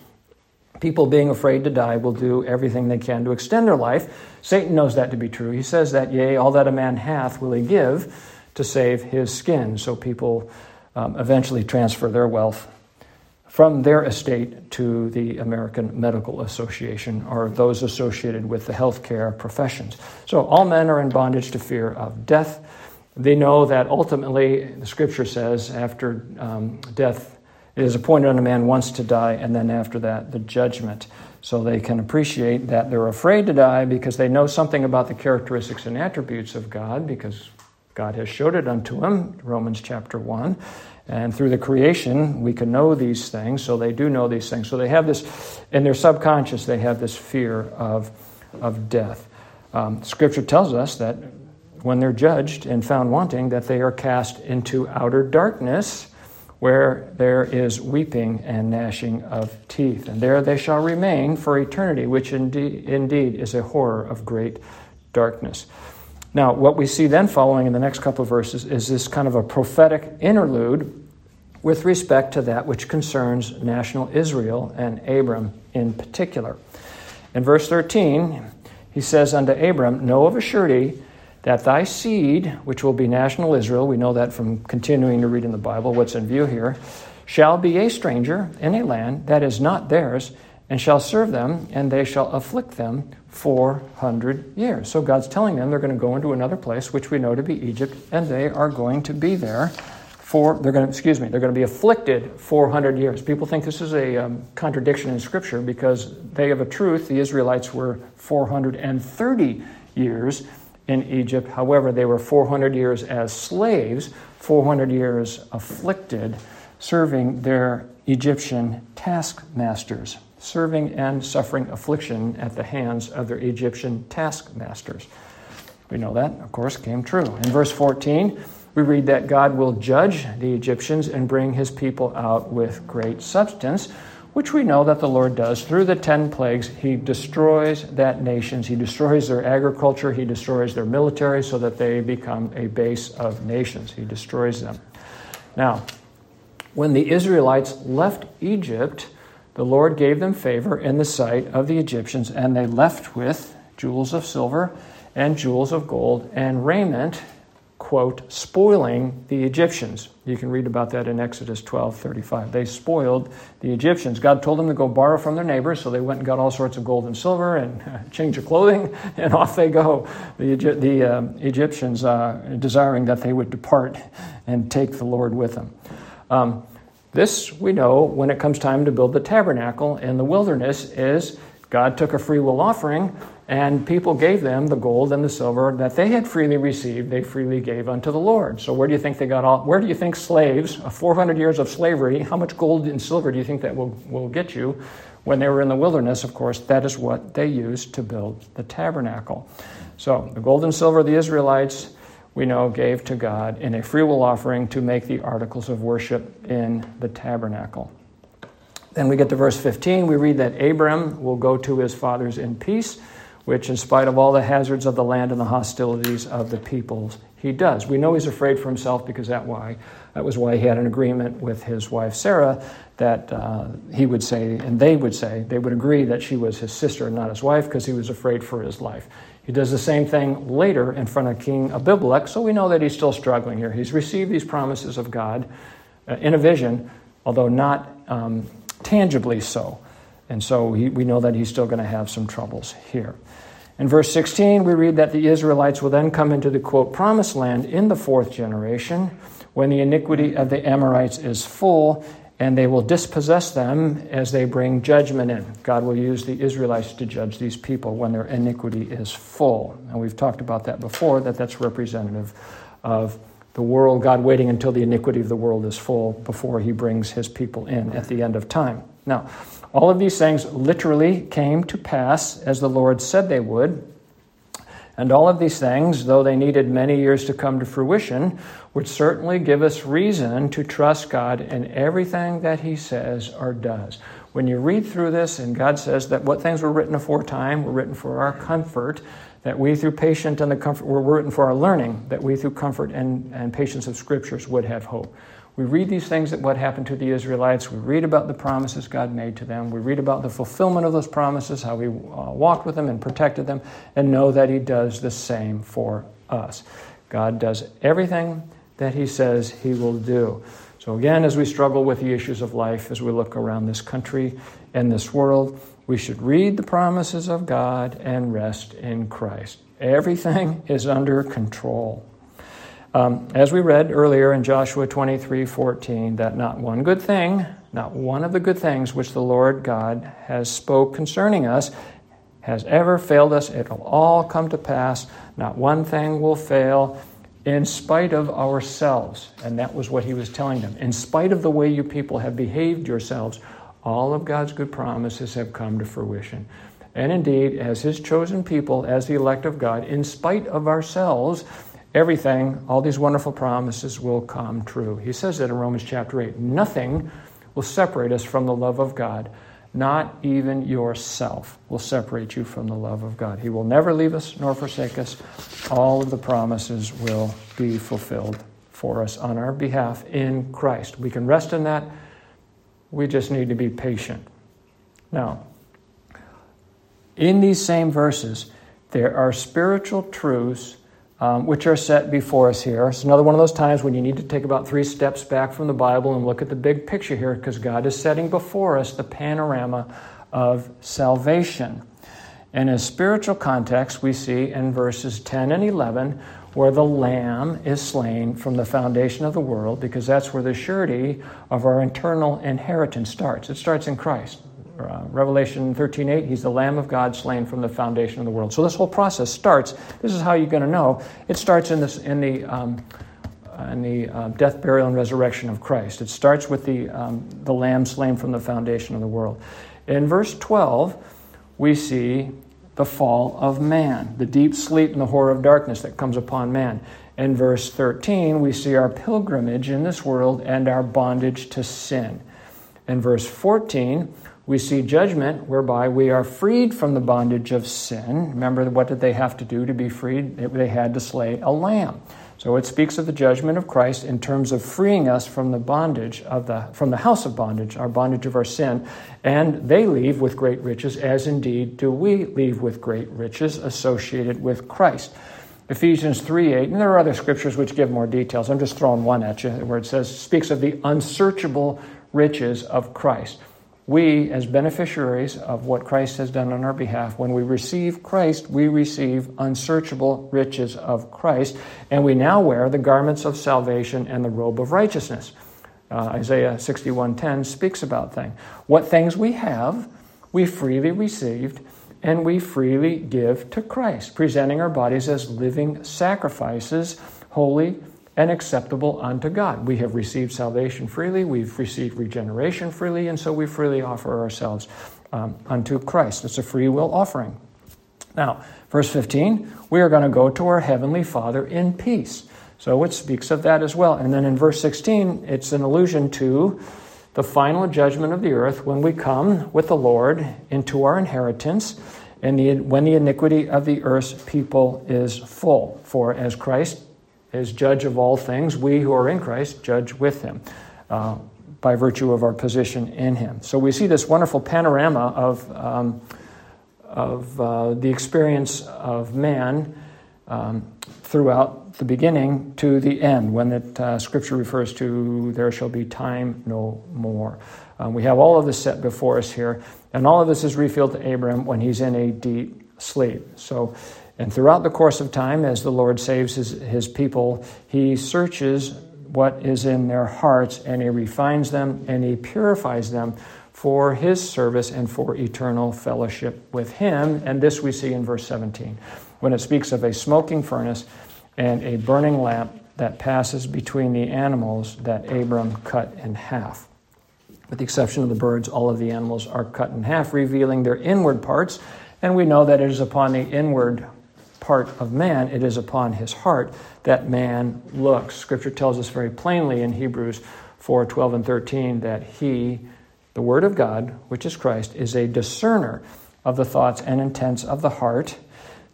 people being afraid to die will do everything they can to extend their life. Satan knows that to be true. He says that, yea, all that a man hath will he give to save his skin. So people um, eventually transfer their wealth from their estate to the American Medical Association or those associated with the healthcare professions. So all men are in bondage to fear of death. They know that ultimately, the scripture says, after um, death, it is appointed on a man once to die, and then after that, the judgment. So they can appreciate that they're afraid to die because they know something about the characteristics and attributes of God because God has showed it unto them, Romans chapter 1. And through the creation, we can know these things, so they do know these things. So they have this, in their subconscious, they have this fear of, of death. Um, scripture tells us that when they're judged and found wanting, that they are cast into outer darkness, where there is weeping and gnashing of teeth. And there they shall remain for eternity, which indeed, indeed is a horror of great darkness. Now, what we see then following in the next couple of verses is this kind of a prophetic interlude with respect to that which concerns national Israel and Abram in particular. In verse 13, he says unto Abram, Know of a surety that thy seed, which will be national Israel, we know that from continuing to read in the Bible, what's in view here, shall be a stranger in a land that is not theirs, and shall serve them, and they shall afflict them 400 years. So God's telling them they're going to go into another place, which we know to be Egypt, and they are going to be there for they're going to excuse me they're going to be afflicted 400 years people think this is a um, contradiction in scripture because they of a truth the israelites were 430 years in egypt. However they were 400 years as slaves 400 years afflicted serving their egyptian taskmasters serving and suffering affliction at the hands of their egyptian taskmasters. We know that of course came true. In verse 14 we read that God will judge the Egyptians and bring his people out with great substance, which we know that the Lord does. Through the ten plagues, he destroys that nations. He destroys their agriculture, he destroys their military so that they become a base of nations. He destroys them. Now, when the Israelites left Egypt, the Lord gave them favor in the sight of the Egyptians, and they left with jewels of silver and jewels of gold and raiment quote, spoiling the Egyptians. You can read about that in Exodus 12 35. They spoiled the Egyptians. God told them to go borrow from their neighbors, so they went and got all sorts of gold and silver and change of clothing, and off they go. The, the uh, Egyptians uh, desiring that they would depart and take the Lord with them. Um, this we know when it comes time to build the tabernacle in the wilderness is God took a free will offering and people gave them the gold and the silver that they had freely received, they freely gave unto the Lord. So where do you think they got all where do you think slaves, uh, 400 years of slavery, how much gold and silver do you think that will, will get you? When they were in the wilderness, of course, that is what they used to build the tabernacle. So the gold and silver the Israelites, we know, gave to God in a free will offering to make the articles of worship in the tabernacle. Then we get to verse 15. We read that Abram will go to his fathers in peace which, in spite of all the hazards of the land and the hostilities of the peoples, he does. We know he's afraid for himself because that why that was why he had an agreement with his wife Sarah that uh, he would say, and they would say, they would agree that she was his sister and not his wife because he was afraid for his life. He does the same thing later in front of King Abimelech, so we know that he's still struggling here. He's received these promises of God uh, in a vision, although not um, tangibly so. And so he, we know that he's still going to have some troubles here. In verse 16, we read that the Israelites will then come into the quote, promised land in the fourth generation when the iniquity of the Amorites is full, and they will dispossess them as they bring judgment in. God will use the Israelites to judge these people when their iniquity is full. And we've talked about that before, that that's representative of the world, God waiting until the iniquity of the world is full before he brings his people in at the end of time. Now, all of these things literally came to pass as the Lord said they would. And all of these things, though they needed many years to come to fruition, would certainly give us reason to trust God in everything that He says or does. When you read through this, and God says that what things were written aforetime were written for our comfort, that we through patience and the comfort were written for our learning, that we through comfort and, and patience of scriptures would have hope. We read these things that what happened to the Israelites. We read about the promises God made to them. We read about the fulfillment of those promises, how He uh, walked with them and protected them, and know that He does the same for us. God does everything that He says He will do. So, again, as we struggle with the issues of life, as we look around this country and this world, we should read the promises of God and rest in Christ. Everything is under control. Um, as we read earlier in Joshua 23 14, that not one good thing, not one of the good things which the Lord God has spoke concerning us has ever failed us. It'll all come to pass. Not one thing will fail in spite of ourselves. And that was what he was telling them. In spite of the way you people have behaved yourselves, all of God's good promises have come to fruition. And indeed, as his chosen people, as the elect of God, in spite of ourselves, everything, all these wonderful promises will come true. He says that in Romans chapter 8. Nothing will separate us from the love of God. Not even yourself will separate you from the love of God. He will never leave us nor forsake us. All of the promises will be fulfilled for us on our behalf in Christ. We can rest in that. We just need to be patient. Now, in these same verses, there are spiritual truths um, which are set before us here. It's another one of those times when you need to take about three steps back from the Bible and look at the big picture here because God is setting before us the panorama of salvation. And In a spiritual context, we see in verses 10 and 11 where the Lamb is slain from the foundation of the world, because that's where the surety of our eternal inheritance starts. It starts in Christ. Uh, Revelation 13:8, he's the Lamb of God slain from the foundation of the world. So this whole process starts. This is how you're going to know. It starts in this in the um, in the uh, death, burial, and resurrection of Christ. It starts with the um, the Lamb slain from the foundation of the world. In verse 12, we see the fall of man, the deep sleep and the horror of darkness that comes upon man. In verse 13, we see our pilgrimage in this world and our bondage to sin. In verse 14, we see judgment whereby we are freed from the bondage of sin. Remember, what did they have to do to be freed? They had to slay a lamb. So it speaks of the judgment of Christ in terms of freeing us from the bondage of the from the house of bondage, our bondage of our sin, and they leave with great riches, as indeed do we leave with great riches associated with Christ. Ephesians 3 8, and there are other scriptures which give more details. I'm just throwing one at you where it says, speaks of the unsearchable riches of Christ we, as beneficiaries of what Christ has done on our behalf, when we receive Christ, we receive unsearchable riches of Christ, and we now wear the garments of salvation and the robe of righteousness. Uh, Isaiah 61:10 speaks about things. What things we have, we freely received, and we freely give to Christ, presenting our bodies as living sacrifices, holy and acceptable unto God. We have received salvation freely, we've received regeneration freely, and so we freely offer ourselves um, unto Christ. It's a free will offering. Now, verse 15, we are going to go to our Heavenly Father in peace. So it speaks of that as well. And then in verse 16, it's an allusion to the final judgment of the earth when we come with the Lord into our inheritance and the, when the iniquity of the earth's people is full. For as Christ is judge of all things. We who are in Christ judge with him uh, by virtue of our position in him. So we see this wonderful panorama of, um, of uh, the experience of man um, throughout the beginning to the end, when the uh, scripture refers to there shall be time no more. Um, we have all of this set before us here, and all of this is revealed to Abraham when he's in a deep sleep. So and throughout the course of time, as the Lord saves his, his people, he searches what is in their hearts and he refines them and he purifies them for his service and for eternal fellowship with him. And this we see in verse 17 when it speaks of a smoking furnace and a burning lamp that passes between the animals that Abram cut in half. With the exception of the birds, all of the animals are cut in half, revealing their inward parts. And we know that it is upon the inward part of man, it is upon his heart that man looks. Scripture tells us very plainly in Hebrews 4 12 and 13 that he, the Word of God, which is Christ, is a discerner of the thoughts and intents of the heart.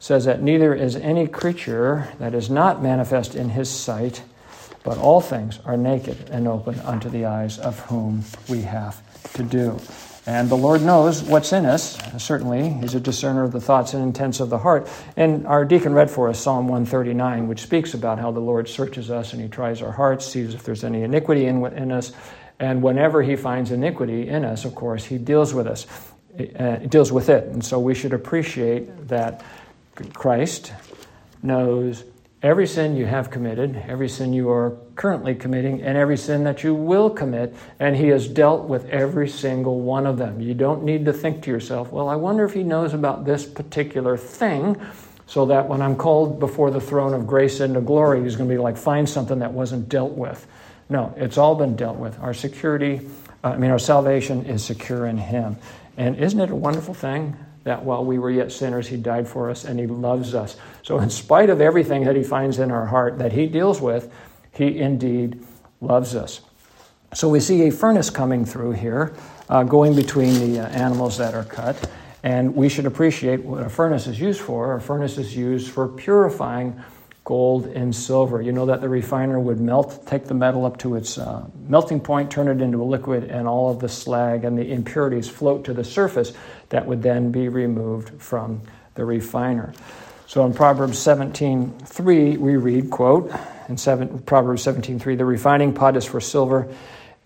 Says that neither is any creature that is not manifest in his sight, but all things are naked and open unto the eyes of whom we have to do. And the Lord knows what's in us, certainly. He's a discerner of the thoughts and intents of the heart. And our deacon read for us Psalm 139, which speaks about how the Lord searches us and he tries our hearts, sees if there's any iniquity in, in us. And whenever he finds iniquity in us, of course, he deals with us, uh, deals with it. And so we should appreciate that Christ knows every sin you have committed, every sin you are currently committing, and every sin that you will commit, and He has dealt with every single one of them. You don't need to think to yourself, well, I wonder if He knows about this particular thing, so that when I'm called before the throne of grace into glory, He's going to be like, find something that wasn't dealt with. No, it's all been dealt with. Our security, I mean, our salvation is secure in Him. And isn't it a wonderful thing that while we were yet sinners, He died for us and He loves us. So, in spite of everything that He finds in our heart that He deals with, He indeed loves us. So, we see a furnace coming through here, uh, going between the uh, animals that are cut. And we should appreciate what a furnace is used for. A furnace is used for purifying gold and silver. You know that the refiner would melt, take the metal up to its uh, melting point, turn it into a liquid, and all of the slag and the impurities float to the surface that would then be removed from the refiner. So in Proverbs 17:3 we read, quote, in seven, Proverbs 17:3, the refining pot is for silver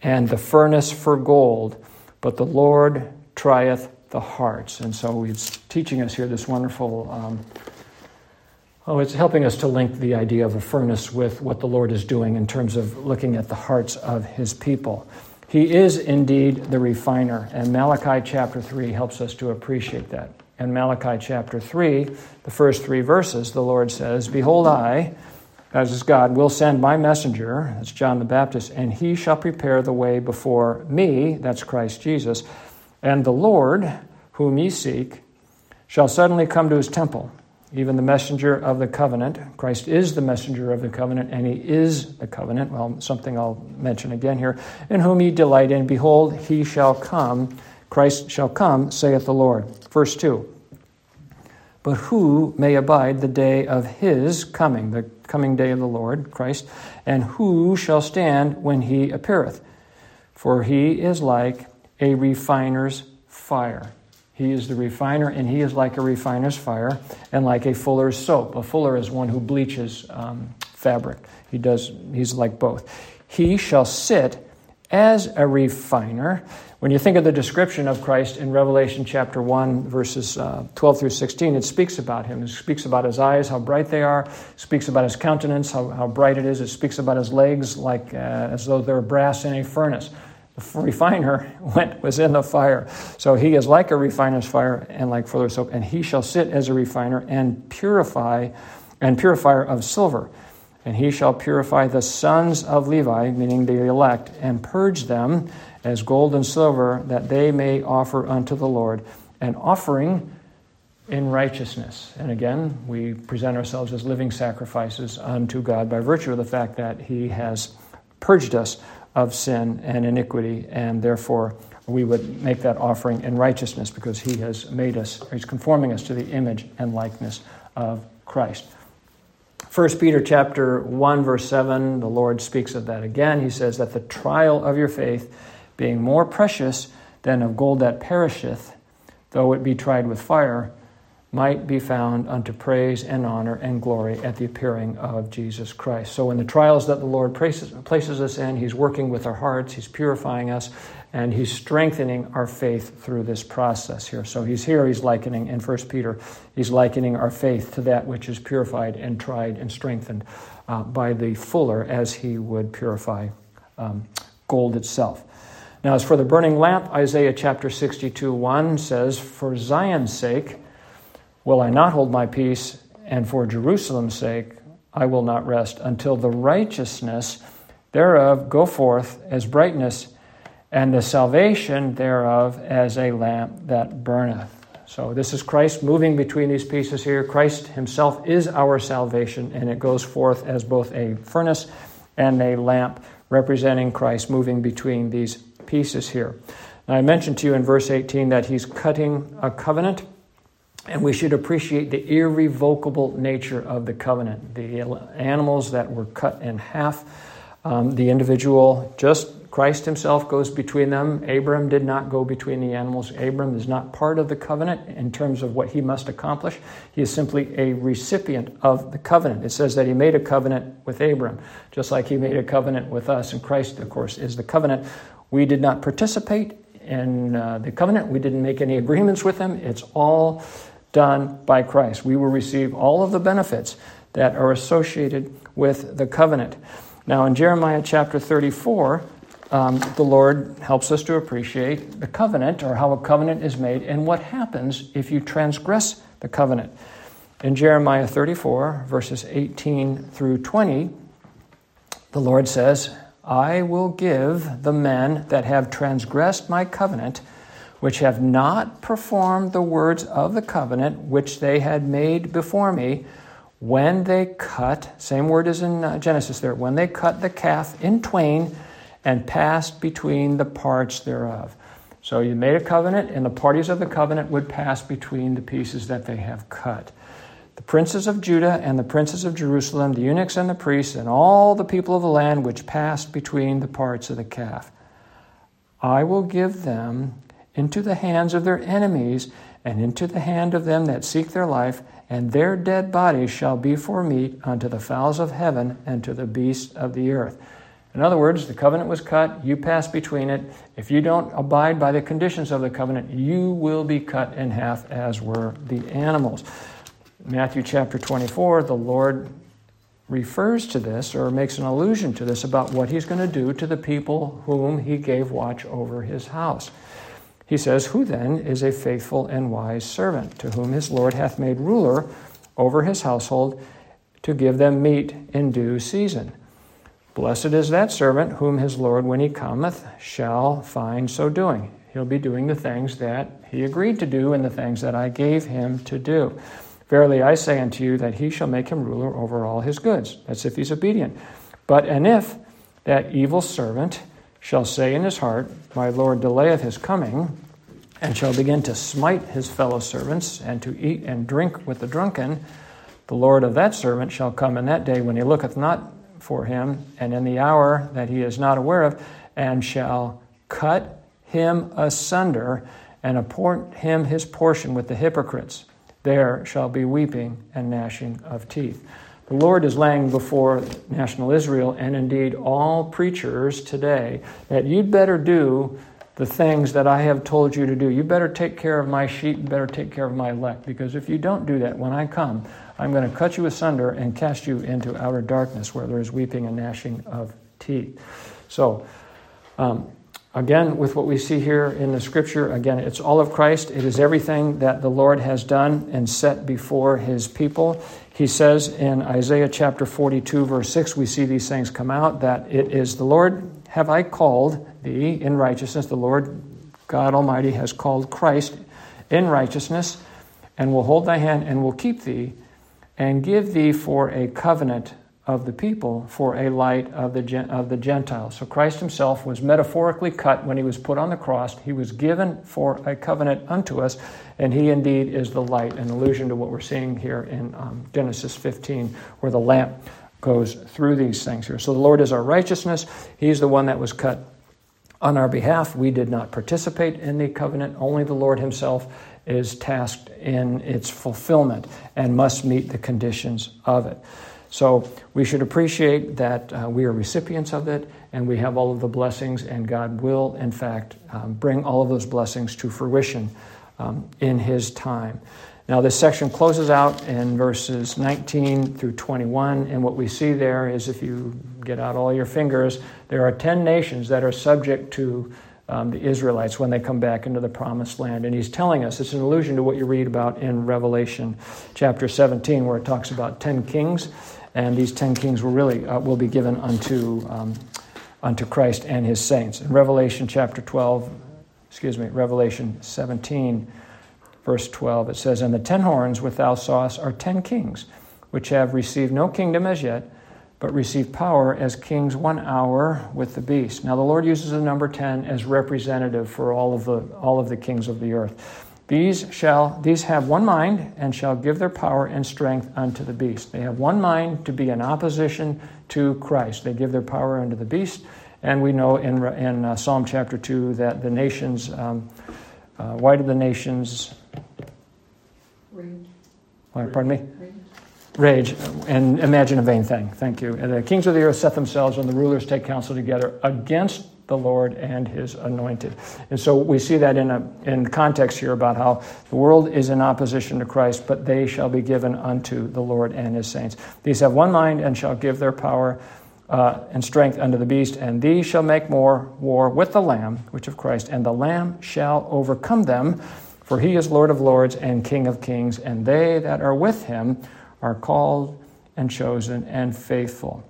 and the furnace for gold, but the Lord trieth the hearts. And so he's teaching us here this wonderful um, Oh, it's helping us to link the idea of a furnace with what the Lord is doing in terms of looking at the hearts of his people. He is indeed the refiner, and Malachi chapter 3 helps us to appreciate that. In Malachi chapter 3, the first three verses, the Lord says, Behold, I, as is God, will send my messenger, that's John the Baptist, and he shall prepare the way before me, that's Christ Jesus, and the Lord, whom ye seek, shall suddenly come to his temple even the messenger of the covenant. Christ is the messenger of the covenant, and he is the covenant. Well, something I'll mention again here. In whom ye delight in, behold, he shall come. Christ shall come, saith the Lord. Verse 2. But who may abide the day of his coming, the coming day of the Lord, Christ? And who shall stand when he appeareth? For he is like a refiner's fire he is the refiner, and he is like a refiner's fire and like a fuller's soap. A fuller is one who bleaches um, fabric. He does. He's like both. He shall sit as a refiner. When you think of the description of Christ in Revelation chapter 1, verses uh, 12 through 16, it speaks about him. It speaks about his eyes, how bright they are. It speaks about his countenance, how, how bright it is. It speaks about his legs, like uh, as though they're brass in a furnace the refiner went was in the fire. So he is like a refiner's fire and like fuller's soap, and he shall sit as a refiner and purify and purifier of silver. And he shall purify the sons of Levi, meaning the elect, and purge them as gold and silver, that they may offer unto the Lord an offering in righteousness. And again, we present ourselves as living sacrifices unto God by virtue of the fact that he has purged us of sin and iniquity, and therefore we would make that offering in righteousness because he has made us, he's conforming us to the image and likeness of Christ. 1 Peter chapter 1 verse 7 the Lord speaks of that again he says that the trial of your faith being more precious than of gold that perisheth though it be tried with fire might be found unto praise and honor and glory at the appearing of Jesus Christ. So, in the trials that the Lord places, places us in, He's working with our hearts, He's purifying us, and He's strengthening our faith through this process here. So, He's here, He's likening, in 1 Peter, He's likening our faith to that which is purified and tried and strengthened uh, by the fuller as He would purify um, gold itself. Now, as for the burning lamp, Isaiah chapter 62 1 says, For Zion's sake, Will I not hold my peace, and for Jerusalem's sake I will not rest, until the righteousness thereof go forth as brightness, and the salvation thereof as a lamp that burneth. So, this is Christ moving between these pieces here. Christ himself is our salvation, and it goes forth as both a furnace and a lamp, representing Christ moving between these pieces here. Now, I mentioned to you in verse 18 that he's cutting a covenant. And we should appreciate the irrevocable nature of the covenant. The animals that were cut in half, um, the individual, just Christ himself goes between them. Abram did not go between the animals. Abram is not part of the covenant in terms of what he must accomplish. He is simply a recipient of the covenant. It says that he made a covenant with Abram, just like he made a covenant with us. And Christ, of course, is the covenant. We did not participate in uh, the covenant, we didn't make any agreements with him. It's all done by Christ. We will receive all of the benefits that are associated with the covenant. Now, in Jeremiah chapter 34, um, the Lord helps us to appreciate the covenant or how a covenant is made and what happens if you transgress the covenant. In Jeremiah 34, verses 18 through 20, the Lord says, I will give the men that have transgressed my covenant which have not performed the words of the covenant which they had made before me, when they cut, same word as in uh, Genesis there, when they cut the calf in twain and passed between the parts thereof. So you made a covenant, and the parties of the covenant would pass between the pieces that they have cut. The princes of Judah and the princes of Jerusalem, the eunuchs and the priests, and all the people of the land which passed between the parts of the calf. I will give them into the hands of their enemies and into the hand of them that seek their life, and their dead bodies shall be for meat unto the fowls of heaven and to the beasts of the earth. In other words, the covenant was cut, you pass between it. If you don't abide by the conditions of the covenant, you will be cut in half, as were the animals. Matthew chapter 24, the Lord refers to this or makes an allusion to this about what he's going to do to the people whom he gave watch over his house. He says, Who then is a faithful and wise servant, to whom his Lord hath made ruler over his household, to give them meat in due season? Blessed is that servant whom his Lord, when he cometh, shall find so doing. He'll be doing the things that he agreed to do and the things that I gave him to do. Verily I say unto you that he shall make him ruler over all his goods. That's if he's obedient. But and if that evil servant shall say in his heart, My Lord delayeth his coming, and shall begin to smite his fellow servants, and to eat and drink with the drunken, the Lord of that servant shall come in that day when he looketh not for him, and in the hour that he is not aware of, and shall cut him asunder, and appoint him his portion with the hypocrites. There shall be weeping and gnashing of teeth. The Lord is laying before national Israel and indeed all preachers today that you'd better do the things that I have told you to do. You better take care of my sheep, you better take care of my elect, because if you don't do that, when I come, I'm going to cut you asunder and cast you into outer darkness where there is weeping and gnashing of teeth. So, um, Again, with what we see here in the scripture, again, it's all of Christ. It is everything that the Lord has done and set before his people. He says in Isaiah chapter 42, verse 6, we see these things come out that it is the Lord have I called thee in righteousness. The Lord God Almighty has called Christ in righteousness and will hold thy hand and will keep thee and give thee for a covenant of the people for a light of the, of the Gentiles. So Christ himself was metaphorically cut when he was put on the cross. He was given for a covenant unto us, and he indeed is the light, an allusion to what we're seeing here in um, Genesis 15, where the lamp goes through these things here. So the Lord is our righteousness. He's the one that was cut on our behalf. We did not participate in the covenant, only the Lord himself is tasked in its fulfillment and must meet the conditions of it. So we should appreciate that uh, we are recipients of it and we have all of the blessings, and God will, in fact, um, bring all of those blessings to fruition um, in His time. Now, this section closes out in verses 19 through 21, and what we see there is if you get out all your fingers, there are 10 nations that are subject to um, the Israelites when they come back into the promised land. And he's telling us, it's an allusion to what you read about in Revelation chapter 17, where it talks about 10 kings and these ten kings will really uh, will be given unto um, unto Christ and his saints. In Revelation chapter 12, excuse me, Revelation 17, verse 12, it says, And the ten horns which thou sawest are ten kings, which have received no kingdom as yet, but receive power as kings one hour with the beast. Now the Lord uses the number 10 as representative for all of the all of the kings of the earth. These shall these have one mind and shall give their power and strength unto the beast. They have one mind to be in opposition to Christ. They give their power unto the beast, and we know in in uh, Psalm chapter two that the nations. Um, uh, why do the nations? Rage. pardon me. Rage. Rage and imagine a vain thing. Thank you. The kings of the earth set themselves, and the rulers take counsel together against the Lord and his anointed. And so we see that in, a, in context here about how the world is in opposition to Christ, but they shall be given unto the Lord and his saints. These have one mind and shall give their power uh, and strength unto the beast, and these shall make more war with the Lamb, which of Christ, and the Lamb shall overcome them, for he is Lord of lords and King of kings, and they that are with him are called and chosen and faithful.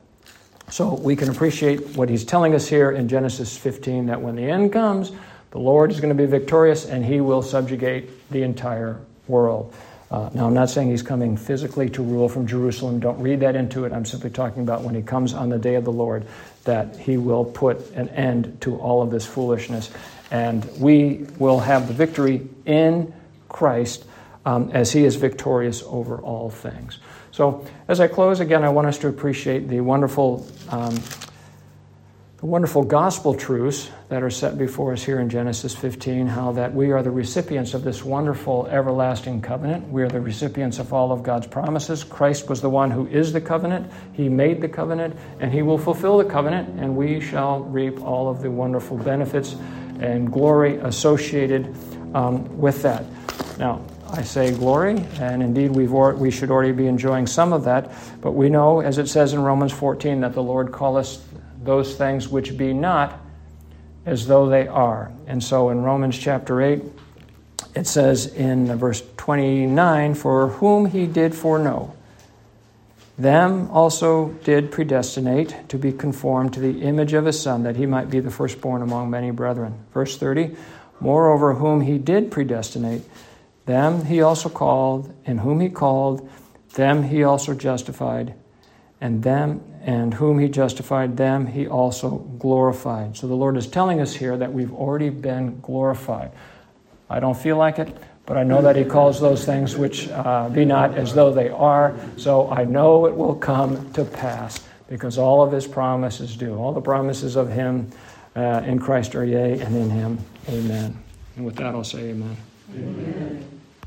So we can appreciate what he's telling us here in Genesis 15 that when the end comes, the Lord is going to be victorious and he will subjugate the entire world. Uh, now, I'm not saying he's coming physically to rule from Jerusalem. Don't read that into it. I'm simply talking about when he comes on the day of the Lord, that he will put an end to all of this foolishness. And we will have the victory in Christ um, as he is victorious over all things. So, as I close again, I want us to appreciate the wonderful, um, the wonderful gospel truths that are set before us here in Genesis 15. How that we are the recipients of this wonderful everlasting covenant. We are the recipients of all of God's promises. Christ was the one who is the covenant. He made the covenant, and He will fulfill the covenant, and we shall reap all of the wonderful benefits and glory associated um, with that. Now, I say glory, and indeed or, we should already be enjoying some of that. But we know, as it says in Romans 14, that the Lord calleth those things which be not as though they are. And so in Romans chapter 8, it says in verse 29 For whom he did foreknow, them also did predestinate to be conformed to the image of his Son, that he might be the firstborn among many brethren. Verse 30 Moreover, whom he did predestinate, them he also called, and whom he called, them he also justified, and them and whom he justified, them he also glorified. So the Lord is telling us here that we've already been glorified. I don't feel like it, but I know that he calls those things which uh, be not as though they are. So I know it will come to pass because all of his promises do. All the promises of him uh, in Christ are yea, and in him, amen. And with that, I'll say amen. amen.